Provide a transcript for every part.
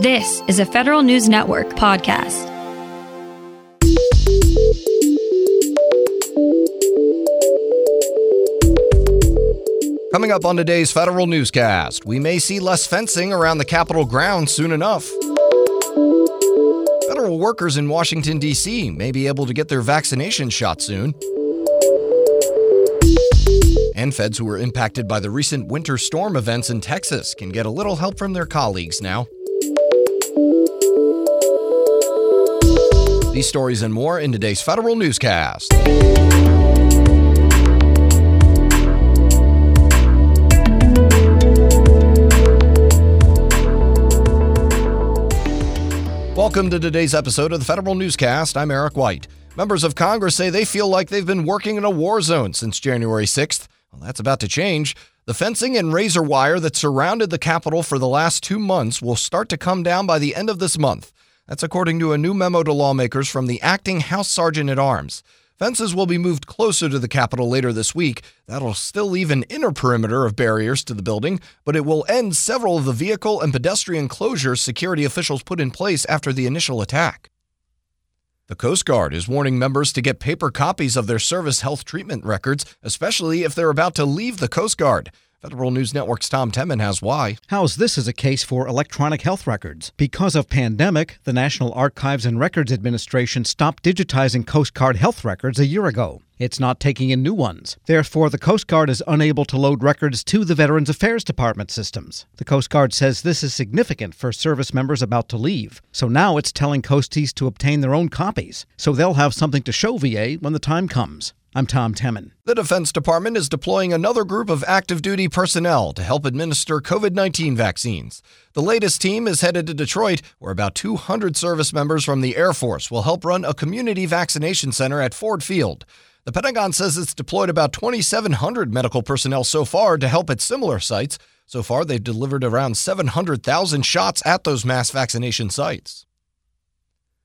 This is a Federal News Network podcast. Coming up on today's Federal Newscast, we may see less fencing around the Capitol grounds soon enough. Federal workers in Washington, D.C. may be able to get their vaccination shot soon. And feds who were impacted by the recent winter storm events in Texas can get a little help from their colleagues now. These stories and more in today's Federal Newscast. Welcome to today's episode of the Federal Newscast. I'm Eric White. Members of Congress say they feel like they've been working in a war zone since January 6th. Well, that's about to change. The fencing and razor wire that surrounded the Capitol for the last two months will start to come down by the end of this month. That's according to a new memo to lawmakers from the acting House Sergeant at Arms. Fences will be moved closer to the Capitol later this week. That'll still leave an inner perimeter of barriers to the building, but it will end several of the vehicle and pedestrian closures security officials put in place after the initial attack. The Coast Guard is warning members to get paper copies of their service health treatment records, especially if they're about to leave the Coast Guard. Federal News Network's Tom Temin has why. How's this as a case for electronic health records? Because of pandemic, the National Archives and Records Administration stopped digitizing Coast Guard health records a year ago. It's not taking in new ones. Therefore, the Coast Guard is unable to load records to the Veterans Affairs Department systems. The Coast Guard says this is significant for service members about to leave. So now it's telling Coasties to obtain their own copies, so they'll have something to show VA when the time comes. I'm Tom Temin. The Defense Department is deploying another group of active duty personnel to help administer COVID 19 vaccines. The latest team is headed to Detroit, where about 200 service members from the Air Force will help run a community vaccination center at Ford Field. The Pentagon says it's deployed about 2,700 medical personnel so far to help at similar sites. So far, they've delivered around 700,000 shots at those mass vaccination sites.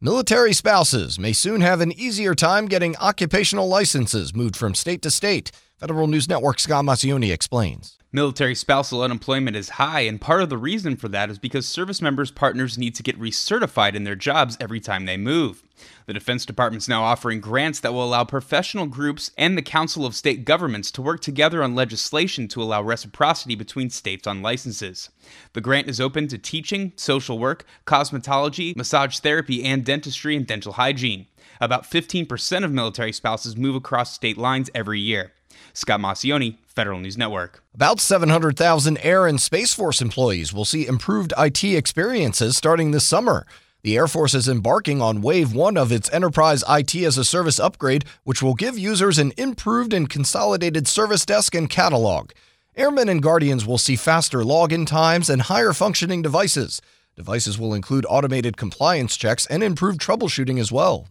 Military spouses may soon have an easier time getting occupational licenses moved from state to state. Federal News Network Scott Maucione explains. Military spousal unemployment is high, and part of the reason for that is because service members' partners need to get recertified in their jobs every time they move. The Defense Department is now offering grants that will allow professional groups and the Council of State Governments to work together on legislation to allow reciprocity between states on licenses. The grant is open to teaching, social work, cosmetology, massage therapy, and dentistry and dental hygiene. About 15% of military spouses move across state lines every year. Scott Maucione, Federal News Network. About 700,000 Air and Space Force employees will see improved IT experiences starting this summer. The Air Force is embarking on Wave 1 of its Enterprise IT as a Service upgrade, which will give users an improved and consolidated service desk and catalog. Airmen and Guardians will see faster login times and higher functioning devices. Devices will include automated compliance checks and improved troubleshooting as well.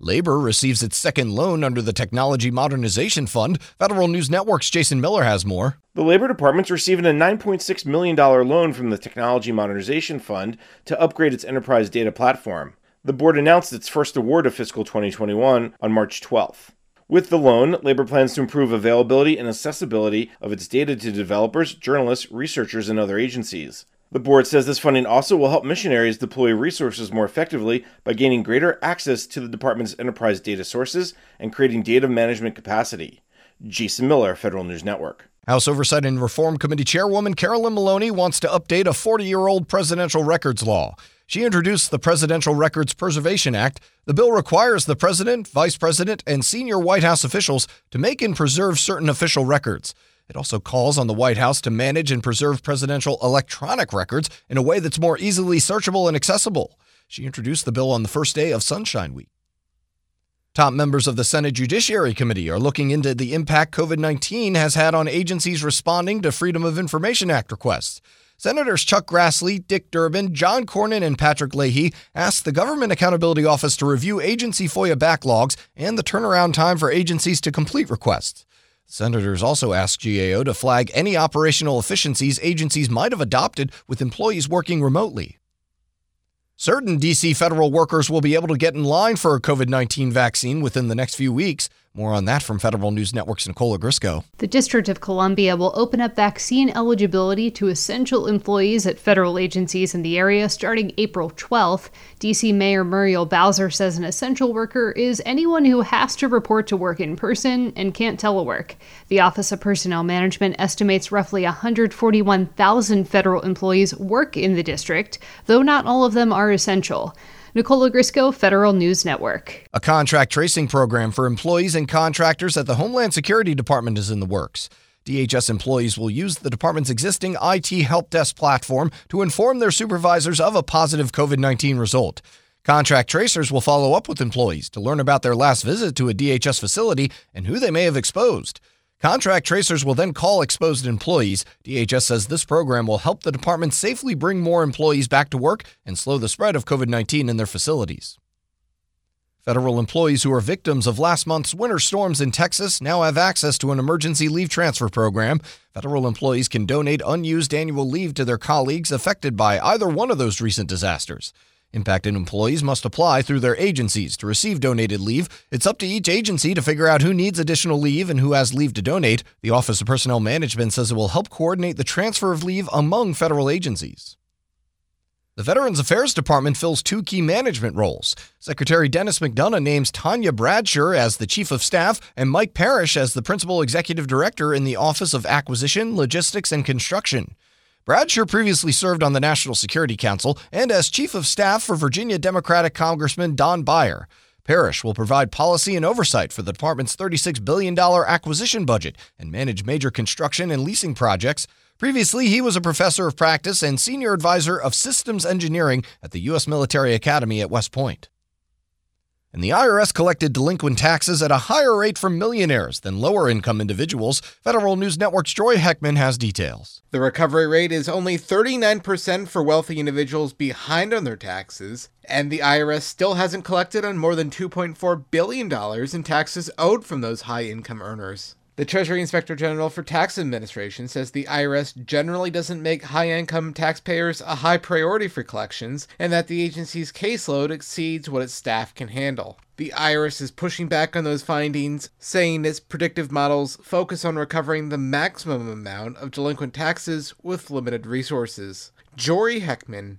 Labor receives its second loan under the Technology Modernization Fund. Federal News Network's Jason Miller has more. The Labor Department's receiving a $9.6 million loan from the Technology Modernization Fund to upgrade its enterprise data platform. The board announced its first award of fiscal 2021 on March 12th. With the loan, Labor plans to improve availability and accessibility of its data to developers, journalists, researchers, and other agencies. The board says this funding also will help missionaries deploy resources more effectively by gaining greater access to the department's enterprise data sources and creating data management capacity. Jason Miller, Federal News Network. House Oversight and Reform Committee Chairwoman Carolyn Maloney wants to update a 40 year old presidential records law. She introduced the Presidential Records Preservation Act. The bill requires the president, vice president, and senior White House officials to make and preserve certain official records. It also calls on the White House to manage and preserve presidential electronic records in a way that's more easily searchable and accessible. She introduced the bill on the first day of Sunshine Week. Top members of the Senate Judiciary Committee are looking into the impact COVID 19 has had on agencies responding to Freedom of Information Act requests. Senators Chuck Grassley, Dick Durbin, John Cornyn, and Patrick Leahy asked the Government Accountability Office to review agency FOIA backlogs and the turnaround time for agencies to complete requests. Senators also asked GAO to flag any operational efficiencies agencies might have adopted with employees working remotely. Certain DC federal workers will be able to get in line for a COVID 19 vaccine within the next few weeks. More on that from Federal News Network's Nicole Ogrysko. The District of Columbia will open up vaccine eligibility to essential employees at federal agencies in the area starting April 12th. D.C. Mayor Muriel Bowser says an essential worker is anyone who has to report to work in person and can't telework. The Office of Personnel Management estimates roughly 141,000 federal employees work in the district, though not all of them are essential. Nicole Ogrysko, Federal News Network. A contract tracing program for employees and contractors at the Homeland Security Department is in the works. DHS employees will use the department's existing IT help desk platform to inform their supervisors of a positive COVID 19 result. Contract tracers will follow up with employees to learn about their last visit to a DHS facility and who they may have exposed. Contract tracers will then call exposed employees. DHS says this program will help the department safely bring more employees back to work and slow the spread of COVID 19 in their facilities. Federal employees who are victims of last month's winter storms in Texas now have access to an emergency leave transfer program. Federal employees can donate unused annual leave to their colleagues affected by either one of those recent disasters. Impacted employees must apply through their agencies to receive donated leave. It's up to each agency to figure out who needs additional leave and who has leave to donate. The Office of Personnel Management says it will help coordinate the transfer of leave among federal agencies. The Veterans Affairs Department fills two key management roles. Secretary Dennis McDonough names Tanya Bradsher as the Chief of Staff and Mike Parrish as the Principal Executive Director in the Office of Acquisition, Logistics, and Construction. Bradsher previously served on the National Security Council and as Chief of Staff for Virginia Democratic Congressman Don Beyer. Parrish will provide policy and oversight for the department's $36 billion acquisition budget and manage major construction and leasing projects. Previously, he was a professor of practice and senior advisor of systems engineering at the U.S. Military Academy at West Point and the IRS collected delinquent taxes at a higher rate from millionaires than lower income individuals. Federal News Network's Jory Heckman has details. The recovery rate is only 39% for wealthy individuals behind on their taxes, and the IRS still hasn't collected on more than $2.4 billion in taxes owed from those high income earners. The Treasury Inspector General for Tax Administration says the IRS generally doesn't make high income taxpayers a high priority for collections and that the agency's caseload exceeds what its staff can handle. The IRS is pushing back on those findings, saying its predictive models focus on recovering the maximum amount of delinquent taxes with limited resources. Jory Heckman,